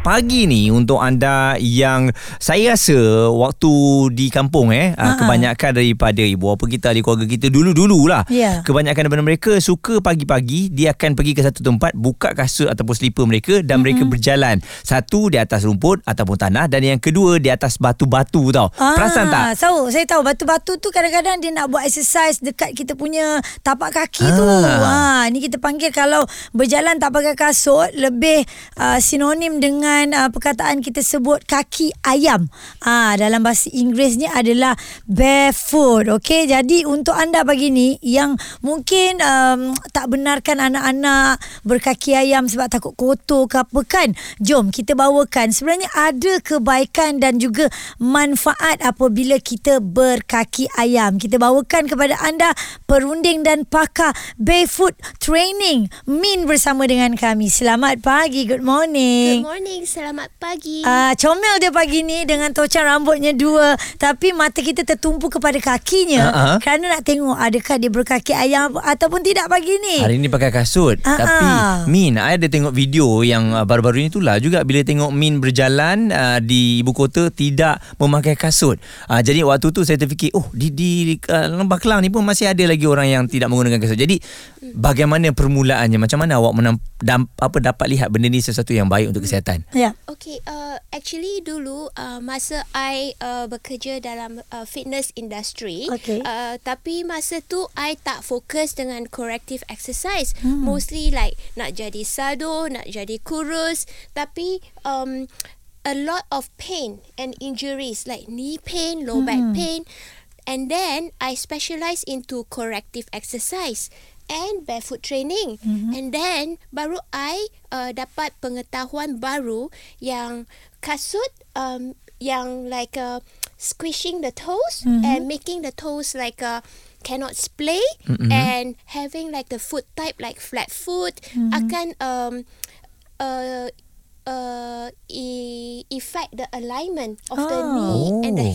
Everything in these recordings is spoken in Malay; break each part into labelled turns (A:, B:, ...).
A: Pagi ni untuk anda yang saya rasa waktu di kampung eh uh kebanyakan daripada ibu bapa kita di keluarga kita dulu-dululah
B: Ya.
A: kebanyakan daripada mereka suka pagi-pagi dia akan pergi ke satu tempat buka kasut ataupun slipper mereka dan mm-hmm. mereka berjalan satu di atas rumput ataupun tanah dan yang kedua di atas batu-batu tau perasan tak
B: Tahu, saya tahu batu-batu tu kadang-kadang dia nak buat exercise dekat kita punya tapak kaki tu.
A: Ah.
B: Ha, ni kita panggil kalau berjalan tak pakai kasut lebih uh, sinonim dengan uh, perkataan kita sebut kaki ayam. Ah, dalam bahasa Inggerisnya adalah barefoot. Okey, jadi untuk anda pagi ni yang mungkin um, tak benarkan anak-anak berkaki ayam sebab takut kotor ke apa kan, jom kita bawakan sebenarnya ada kebaikan dan juga manfaat apabila kita berkaki ayam. Kita bawakan kepada anda perunding dan pakar barefoot training Min bersama dengan kami. Selamat pagi, good morning.
C: Good morning, selamat pagi.
B: Ah, comel dia pagi ni dengan tocang rambutnya dua tapi mata kita tertumpu kepada kakinya
A: ah.
B: kerana nak tengok adakah dia berkaki ayam ataupun tidak pagi ni.
A: Hari ni pakai kasut
B: Ah,
A: Tapi. Min I ada tengok video Yang uh, baru-baru ni tu lah Juga bila tengok Min berjalan uh, Di ibu kota Tidak memakai kasut uh, Jadi waktu tu saya terfikir Oh di, di uh, Lembah Kelang ni pun Masih ada lagi orang yang Tidak menggunakan kasut Jadi Bagaimana permulaannya Macam mana awak menam, dam, apa dapat lihat Benda ni sesuatu yang baik Untuk kesihatan
B: Ya.
C: Okay, uh, actually dulu uh, masa I uh, bekerja dalam uh, fitness industry,
B: Okay.
C: uh, tapi masa tu I tak fokus dengan corrective exercise. Hmm. Mostly like nak jadi sado, nak jadi kurus, tapi um, a lot of pain and injuries like knee pain, low back pain, and then I specialize into corrective exercise and barefoot training. Mm-hmm. And then baru I uh, dapat pengetahuan baru yang kasut um, yang like uh, squishing the toes mm-hmm. and making the toes like uh, cannot splay mm-hmm. and having like the foot type like flat foot mm-hmm. akan um, uh, uh, e- affect the alignment of the knee and the
A: Oh.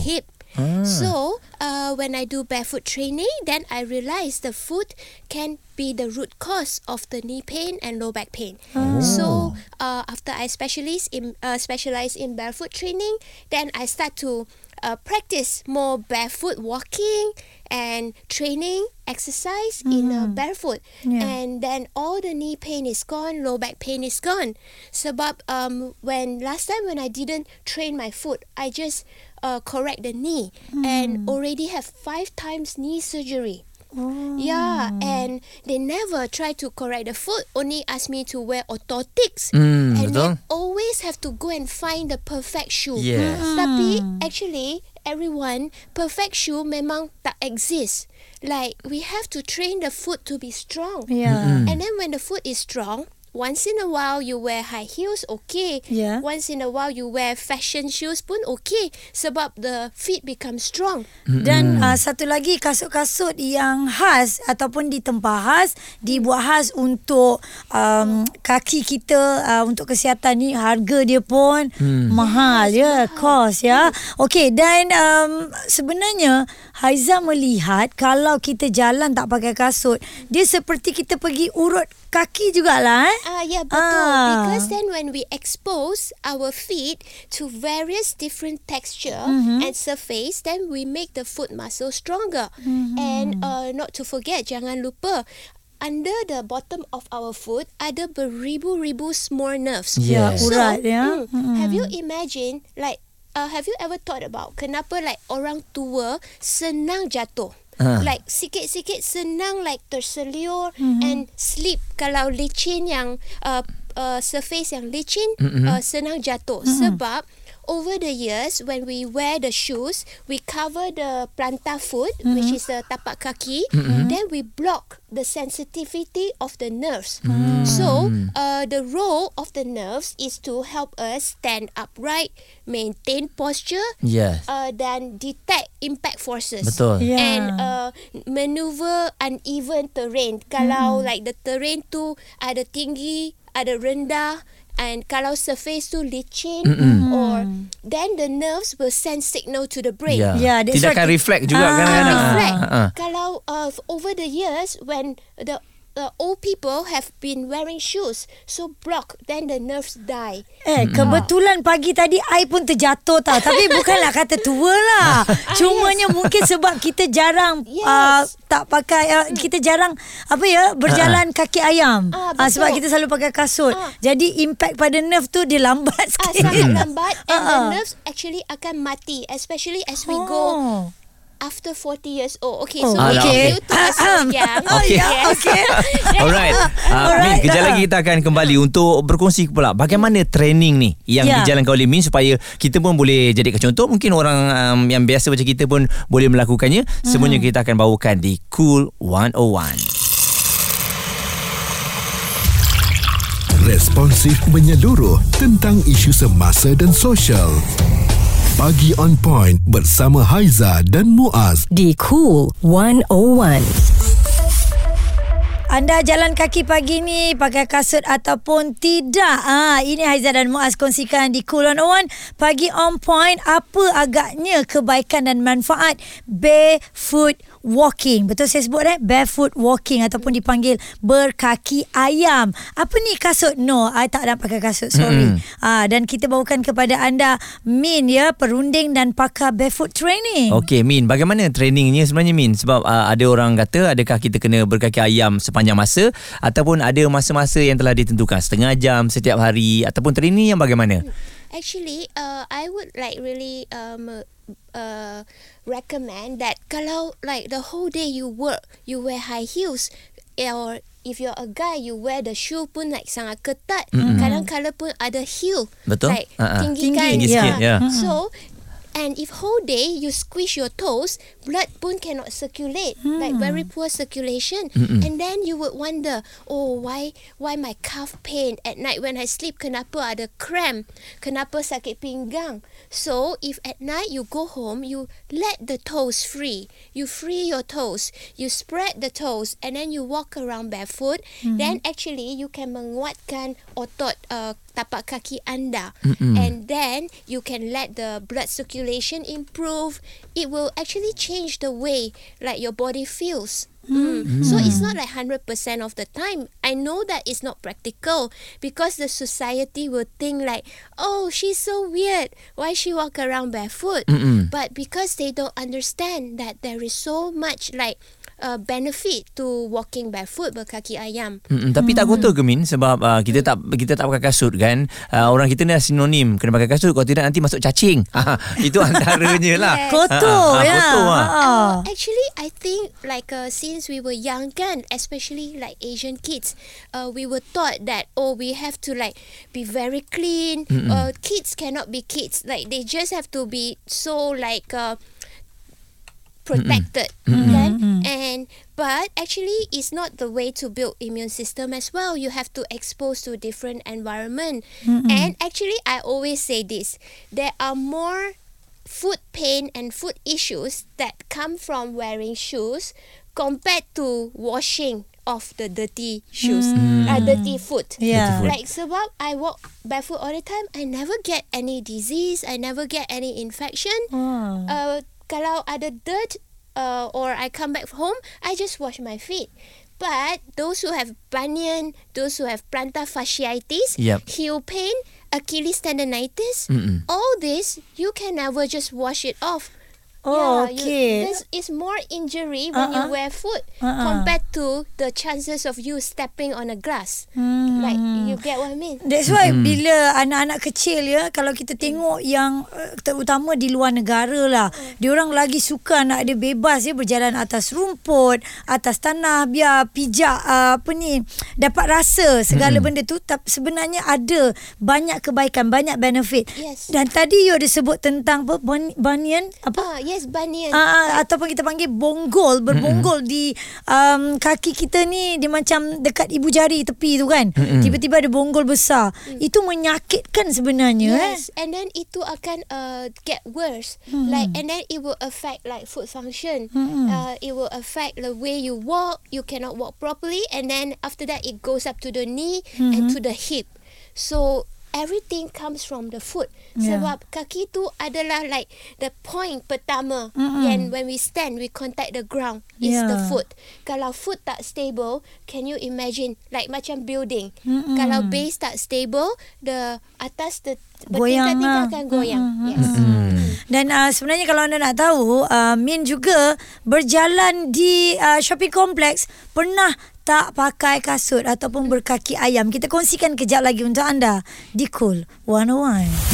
C: Hip. So, uh, when I do barefoot training, then I realize the foot can be the root cause of the knee pain and low back pain. So, uh, after I specialize in uh, specialize in barefoot training, then I start to uh, practice more barefoot walking and training exercise in uh, barefoot.
B: Yeah.
C: And then all the knee pain is gone, low back pain is gone. Sebab um, when last time when I didn't train my foot, I just uh, correct the knee and already have five times knee surgery. Yeah, mm. and they never try to correct the foot. Only ask me to wear orthotics,
A: Hmm,
C: and
A: betul.
C: always have to go and find the perfect shoe.
A: Yes. Mm.
C: Tapi mm. actually, everyone perfect shoe memang tak exist. Like we have to train the foot to be strong.
B: Ya.
C: And then when the foot is strong, once in a while you wear high heels, okay.
B: Yeah.
C: Once in a while you wear fashion shoes pun okay. Sebab the feet become strong.
B: Dan uh, satu lagi kasut-kasut yang khas ataupun ditempah khas dibuat khas untuk um, kaki kita uh, untuk kesihatan ni harga dia pun hmm. mahal ya cost ya. Okey dan um, sebenarnya Haiza melihat kalau kita jalan tak pakai kasut dia seperti kita pergi urut kaki jugalah eh.
C: Ah, yeah, betul.
B: Ah.
C: Because then when we expose our feet to various different texture
B: Mm-hmm.
C: and surface, then we make the foot muscle stronger.
B: Mm-hmm.
C: And uh, not to forget, jangan lupa, under the bottom of our foot ada beribu-ribu small nerves.
A: Yes.
B: Ya, urat ya.
C: Mm, Have you imagined like uh, have you ever thought about kenapa like orang tua senang jatuh?
A: Ah.
C: Like sikit-sikit senang like terseliur mm-hmm. and slip kalau licin yang uh, uh, surface yang licin mm-hmm. uh, senang jatuh mm-hmm. sebab over the years when we wear the shoes we cover the plantar foot mm-hmm. which is the tapak kaki mm-hmm. then we block the sensitivity of the nerves mm. so uh, the role of the nerves is to help us stand upright maintain posture
A: Yes
C: uh, dan detect impact forces
A: Betul
B: Ya.
C: and uh, maneuver uneven terrain. Kalau like the terrain tu ada tinggi, ada rendah, And kalau surface tu licin or then the nerves will send signal to the brain.
B: Yeah, that's
A: Tidak akan reflect juga
B: Ah,
A: kan kan?
C: reflect.
A: Ah, ah.
C: Kalau uh, over the years when the uh, old people have been wearing shoes so block then the nerves die.
B: Eh, kebetulan pagi tadi I pun terjatuh tau. Tapi bukanlah kata tua lah. Cumanya mungkin sebab kita jarang
C: Yes.
B: uh, tak pakai uh, kita jarang apa ya berjalan kaki ayam.
C: Ah,
B: Ah, sebab kita selalu pakai kasut.
C: Ah.
B: Jadi impact pada nerve tu dia lambat
C: Ah,
B: sikit.
C: sangat lambat and the
B: Ah.
C: nerves actually akan mati especially as we go
B: Oh.
C: After 40 years old. Okay,
B: Oh,
C: so
A: Alah,
C: okay. you to so young.
A: Okay.
C: Yes.
B: Okay.
A: Alright. Uh,
B: Alright.
A: Min, kejap lagi kita akan kembali untuk berkongsi pula bagaimana training ni yang
B: Ya.
A: dijalankan oleh Min supaya kita pun boleh jadikan contoh. Mungkin orang um, yang biasa macam kita pun boleh melakukannya. Semuanya kita akan bawakan di Cool 101.
D: Responsif menyeluruh tentang isu semasa dan sosial. Pagi on point bersama Haiza dan Muaz.
E: di Cool 101.
B: Anda jalan kaki pagi ni pakai kasut ataupun tidak? Ah, ini Haiza dan Muaz kongsikan di Cool 101 pagi on point apa agaknya kebaikan dan manfaat barefoot walking. Betul saya sebut eh barefoot walking ataupun dipanggil berkaki ayam. Apa ni kasut? No, I tak nak pakai kasut. Sorry.
A: Mm-mm.
B: Ah, dan kita bawakan kepada anda Min ya perunding dan pakar barefoot training.
A: Okey Min, bagaimana trainingnya sebenarnya Min? Sebab uh, ada orang kata adakah kita kena berkaki ayam sepanjang masa ataupun ada masa-masa yang telah ditentukan setengah jam setiap hari ataupun training yang bagaimana?
C: Actually, uh, I would like really um uh recommend that kalau like the whole day you work, you wear high heels, or if you're a guy, you wear the shoe pun like sangat ketat. Kadang-kadang pun ada heel.
A: Betul.
C: Like
A: ah.
C: tinggi,
B: Tinggi,
C: kan.
A: Tinggi sikit, ya.
C: So And if whole day you squish your toes, blood pun cannot circulate, like very poor circulation. And then you would wonder, oh why why my calf pain at night when I sleep? Kenapa ada cramp? Kenapa sakit pinggang? So if at night you go home, you let the toes free. You free your toes. You spread the toes, and then you walk around barefoot. Then actually you can menguatkan otot uh, tapak kaki anda and then you can let the blood circulation improve it will actually change the way like your body feels Mm. So it's not like 100% of the time. I know that it's not practical because the society will think like, oh, she's so weird. Why she walk around barefoot?
A: Mm-mm.
C: But because they don't understand that there is so much like uh, benefit to walking barefoot berkaki ayam.
A: Mm-mm, tapi tak kotor ke Min sebab uh, kita tak kita tak pakai kasut kan uh, orang kita ni dah sinonim kena pakai kasut kalau tidak nanti masuk cacing Ah, itu antaranya lah
C: Yes.
B: Kotor ya.
A: kotor ah.
B: Ah.
C: Actually, I think like uh, since we were young, kan, especially like Asian kids, uh, we were taught that oh we have to like be very clean. Uh, kids cannot be kids. Like they just have to be so like uh, protected, kan? And but actually, it's not the way to build immune system as well. You have to expose to different environment. And actually, I always say this: there are more foot pain and foot issues that come from wearing shoes compared to washing off the dirty shoes, uh, dirty foot.
B: Yeah.
A: Dirty foot.
C: Like sebab I walk barefoot all the time, I never get any disease, I never get any infection.
B: Oh.
C: Uh, kalau ada dirt uh, or I come back home, I just wash my feet. But those who have bunion, those who have plantar fasciitis,
A: Yep.
C: heel pain, Achilles tendonitis,
A: Mm-mm.
C: all this you can never just wash it off.
B: Oh,
C: yeah,
B: okay.
C: You, there's, it's more injury when
B: Uh-uh.
C: you wear foot
B: Uh-uh.
C: compared to the chances of you stepping on a grass.
B: Hmm.
C: Like you get what I mean?
B: That's why mm. bila anak-anak kecil ya kalau kita tengok yang uh, terutama di luar negara lah dia orang lagi suka anak dia bebas ya berjalan atas rumput atas tanah biar pijak uh, apa ni dapat rasa segala mm. benda tu tapi sebenarnya ada banyak kebaikan banyak benefit
C: Yes.
B: dan tadi you ada sebut tentang apa bun- bunion apa
C: Ah, yes, bunion.
B: Ah, uh, ataupun kita panggil bonggol berbonggol mm-hmm. di um, kaki kita ni dia macam dekat ibu jari tepi tu kan mm-hmm. tiba-tiba ada bonggol besar mm. itu menyakitkan sebenarnya eh
C: Yes, and then itu akan uh, get worse. Like, and then it will affect like foot function. Uh, it will affect the way you walk. You cannot walk properly, and then after that, it goes up to the knee and to the hip. So everything comes from the foot.
B: Yeah.
C: Sebab kaki tu adalah like the point pertama
B: Mm-mm.
C: and when we stand we contact the ground is the
B: Yeah.
C: foot. Kalau foot tak stable, can you imagine like macam building.
B: Mm-mm.
C: Kalau base tak stable, the atas the
B: Goyang lah.
C: akan goyang.
B: Mm-mm.
C: Yes.
B: Dan uh, sebenarnya kalau anda nak tahu, uh, Min juga berjalan di uh, shopping complex pernah tak pakai kasut ataupun berkaki ayam. Kita kongsikan kejap lagi untuk anda di Cool 101.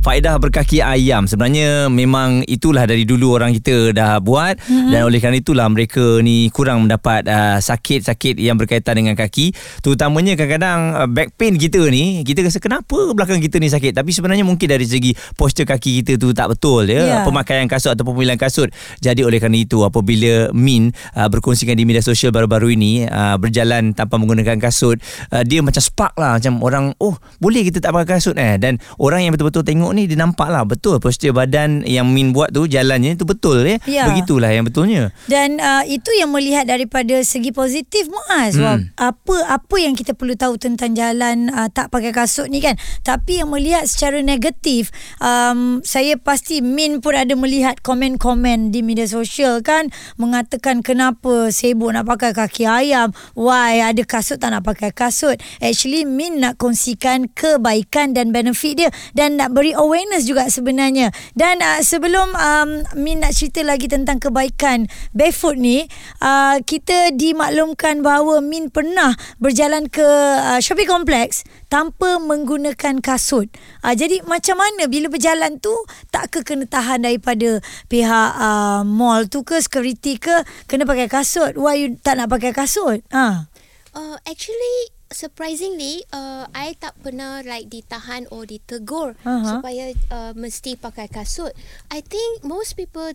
A: Faedah berkaki ayam. Sebenarnya memang itulah dari dulu orang kita dah buat. Mm-hmm. dan oleh kerana itulah mereka ni kurang mendapat uh, sakit-sakit yang berkaitan dengan kaki. Terutamanya kadang-kadang uh, back pain kita ni kita rasa kenapa belakang kita ni sakit. Tapi sebenarnya mungkin dari segi postur kaki kita tu tak betul ya.
B: Ya.
A: pemakaian kasut ataupun pemilihan kasut. Jadi oleh kerana itu apabila Min uh, berkongsikan di media sosial baru-baru ini uh, berjalan tanpa menggunakan kasut uh, dia macam spark lah. Macam orang oh boleh kita tak pakai kasut? Eh dan orang yang betul-betul tengok ni dia nampak lah betul postur badan yang Min buat tu jalannya tu betul ya
B: Ya.
A: begitulah yang betulnya
B: Dan uh, itu yang melihat daripada segi positif Muaz.
A: Hmm.
B: Wah, apa apa yang kita perlu tahu tentang jalan uh, tak pakai kasut ni kan. Tapi yang melihat secara negatif, um, saya pasti Min pun ada melihat komen-komen di media sosial kan mengatakan kenapa sibuk nak pakai kaki ayam, why ada kasut tak nak pakai kasut. Actually Min nak kongsikan kebaikan dan benefit dia dan nak beri awareness juga sebenarnya. Dan uh, sebelum um, Min nak cerita lagi tentang kebaikan barefoot ni, uh, kita dimaklumkan bahawa Min pernah berjalan ke uh, shopping complex tanpa menggunakan kasut. Uh, jadi macam mana bila berjalan tu tak ke kena tahan daripada pihak uh, mall tu ke security ke kena pakai kasut. Why you tak nak pakai kasut? Ah.
C: Uh, actually surprisingly uh, I tak pernah like ditahan or ditegur
B: Aha.
C: supaya uh, mesti pakai kasut. I think most people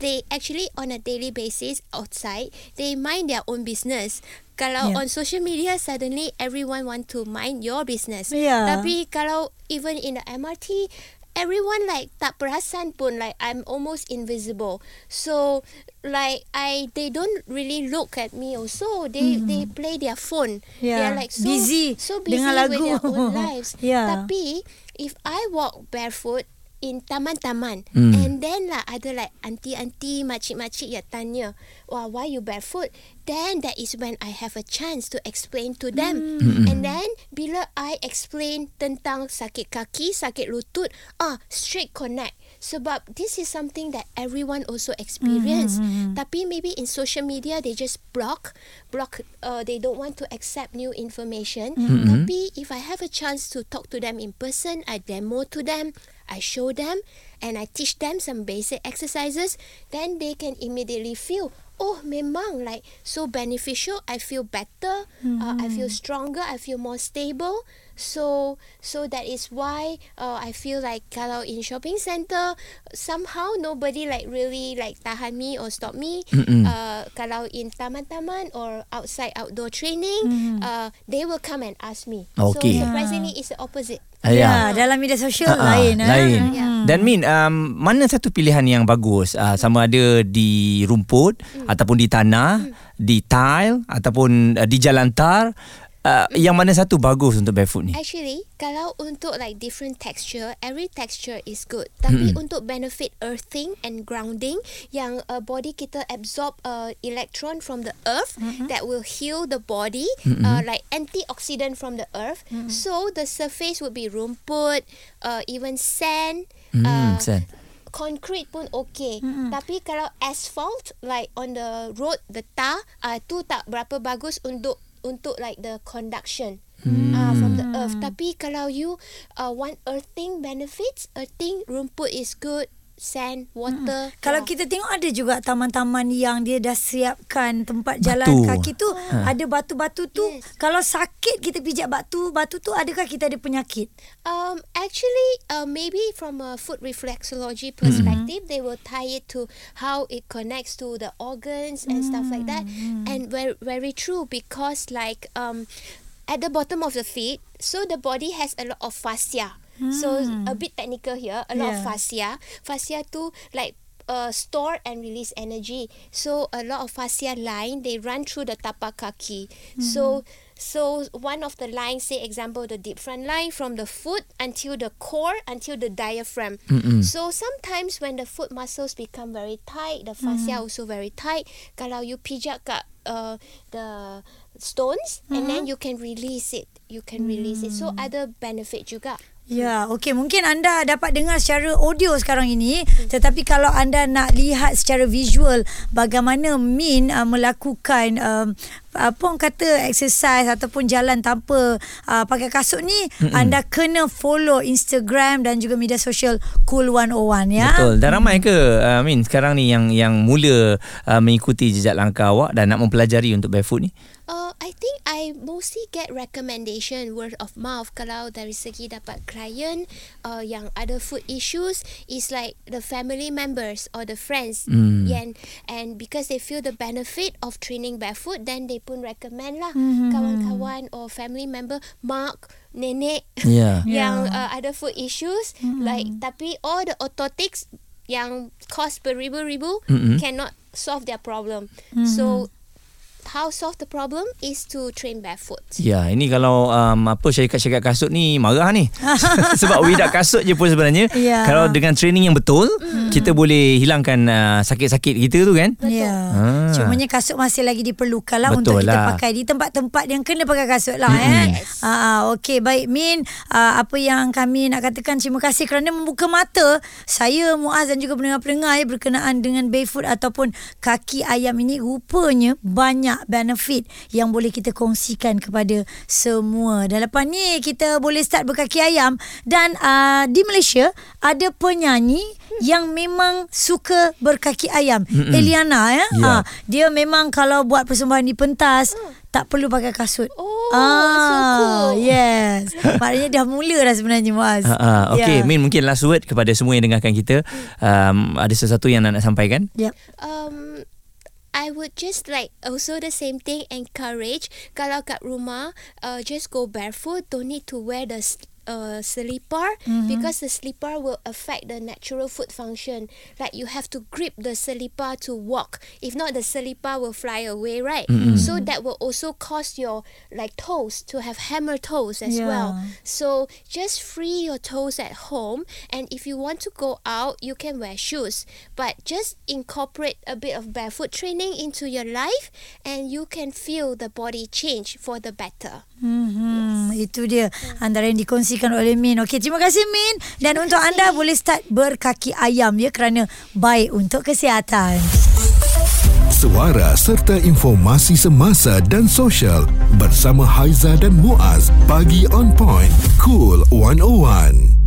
C: they actually on a daily basis outside they mind their own business. Kalau
B: Yeah.
C: on social media suddenly everyone want to mind your business.
B: Yeah.
C: Tapi kalau even in the MRT everyone like tak perasan pun like I'm almost invisible. So like I they don't really look at me also. They mm. they play their phone. They
B: Yeah.
C: are like so
B: Busy
C: so busy
B: dengan
C: with
B: lagu.
C: their own lives.
B: Yeah.
C: Tapi if I walk barefoot in taman-taman.
A: Hmm.
C: and then lah ada like aunty-aunty makcik-makcik yang tanya wah why you barefoot? Then that is when I have a chance to explain to them.
A: Hmm.
C: and then bila I explain tentang sakit kaki sakit lutut ah straight connect sebab this is something that everyone also experience. Tapi maybe in social media they just block block uh, they don't want to accept new information. Tapi if I have a chance to talk to them in person I demo to them I show them and I teach them some basic exercises then they can immediately feel oh memang like so beneficial. I feel better. Uh, I feel stronger. I feel more stable so so that is why uh, I feel like kalau in shopping center somehow nobody like really like tahan me or stop me uh, kalau in taman-taman or outside outdoor training uh, they will come and ask me
A: Okay.
C: so surprisingly it's the opposite
B: Ya, dalam media sosial
A: Ah,
B: lain. ah.
A: lain.
C: Ya.
A: Dan Min, um, mana satu pilihan yang bagus? Uh, sama ada di rumput
C: Hmm.
A: ataupun di tanah, di tile ataupun uh, di jalan tar. Uh, yang mana satu bagus untuk barefoot ni?
C: Actually, kalau untuk like different texture, every texture is good. Tapi untuk benefit earthing and grounding, yang uh, body kita absorb uh, electron from the earth that will heal the body, uh, like antioxidant from the earth. So the surface would be rumput, uh, even sand.
A: Hmm,
C: uh,
A: San.
C: concrete pun okay. Tapi kalau asphalt like on the road, the tar, uh, tu tak berapa bagus untuk untuk like the conduction. Uh, from the earth. Tapi kalau you uh, Want earthing benefits Earthing Rumput is good Sand Water
B: Kalau
C: yeah.
B: kita tengok ada juga taman-taman yang dia dah siapkan tempat
A: Batu.
B: jalan kaki tu ada batu-batu tu
C: Yes.
B: kalau sakit kita pijak batu batu tu adakah kita ada penyakit?
C: Um, actually, uh, maybe from a foot reflexology perspective, they will tie it to how it connects to the organs and stuff like that. And very, very true because like um, at the bottom of the feet, so the body has a lot of fascia. So a hmm. bit technical here, a lot of fascia. Fascia tu like uh, store and release energy. So a lot of fascia line they run through the tapak kaki. So hmm. so one of the lines, say example the deep front line from the foot until the core until the diaphragm. So sometimes when the foot muscles become very tight, the fascia hmm. also very tight. Kalau you pijak kat uh, the stones and then you can release it. You can release it. So ada benefit juga.
B: Ya, okey. Mungkin anda dapat dengar secara audio sekarang ini, tetapi kalau anda nak lihat secara visual bagaimana Min uh, melakukan um, apa orang kata exercise ataupun jalan tanpa uh, pakai kasut ni, Mm-mm. anda kena follow Instagram dan juga media sosial Cool 101 ya.
A: Betul. Dan ramai ke uh, Min sekarang ni yang yang mula uh, mengikuti jejak langkah awak dan nak mempelajari untuk barefoot ni?
C: I think I mostly get recommendation word of mouth kalau dari segi dapat klien uh, yang ada food issues is like the family members or the friends
A: Hmm.
C: and and because they feel the benefit of training barefoot then they pun recommend lah
B: Hmm.
C: kawan-kawan or family member mak nenek
A: Ya.
C: yang uh, ada food issues like tapi all the orthotics yang cost beribu-ribu
A: Mm-mm.
C: cannot solve their problem. So how solve the problem is to train barefoot.
A: Ya, ini kalau um, apa syarikat-syarikat kasut ni marah ni. Sebab without kasut je pun sebenarnya.
B: Ya.
A: Kalau dengan training yang betul, kita boleh hilangkan uh, sakit-sakit kita tu kan.
B: Ya.
A: Ah.
B: Cumanya kasut masih lagi diperlukan lah
A: Betul
B: untuk kita
A: lah.
B: pakai di tempat-tempat yang kena pakai kasut lah eh.
C: Yes.
B: Ah, okey baik Min, ah, apa yang kami nak katakan terima kasih kerana membuka mata saya Muaz dan juga pendengar-pendengar ya, berkenaan dengan barefoot ataupun kaki ayam ini rupanya banyak benefit yang boleh kita kongsikan kepada semua. Dan lepas ni kita boleh start berkaki ayam dan ah, di Malaysia ada penyanyi yang memang suka berkaki ayam.
A: Mm-mm.
B: Eliana ya.
A: Ya.
B: Ah, dia memang kalau buat persembahan di pentas tak perlu pakai kasut.
C: Oh,
B: ah,
C: so cool.
B: Yes. Maknanya dah mula dah sebenarnya Muaz.
A: Ha, ha, okay,
B: Ya.
A: Min mungkin last word kepada semua yang dengarkan kita. Um, ada sesuatu yang nak, nak sampaikan?
B: Yep.
C: Um, I would just like also the same thing encourage. Kalau kat rumah uh, just go barefoot. Don't need to wear the uh, slipper
B: Mm-hmm.
C: because the slipper will affect the natural foot function. Like you have to grip the slipper to walk. If not the slipper will fly away right?
A: Mm-mm.
C: so that will also cause your like toes to have hammer toes as
B: Yeah.
C: well. So just free your toes at home and if you want to go out you can wear shoes. But just incorporate a bit of barefoot training into your life and you can feel the body change for the better.
B: Hmm, itu dia. Antara yang dikongsikan oleh Min. Okey, terima kasih Min. Dan untuk anda boleh start berkaki ayam ya kerana baik untuk kesihatan.
D: Suara serta informasi semasa dan sosial bersama Haiza dan Muaz. Pagi on point. Cool 101.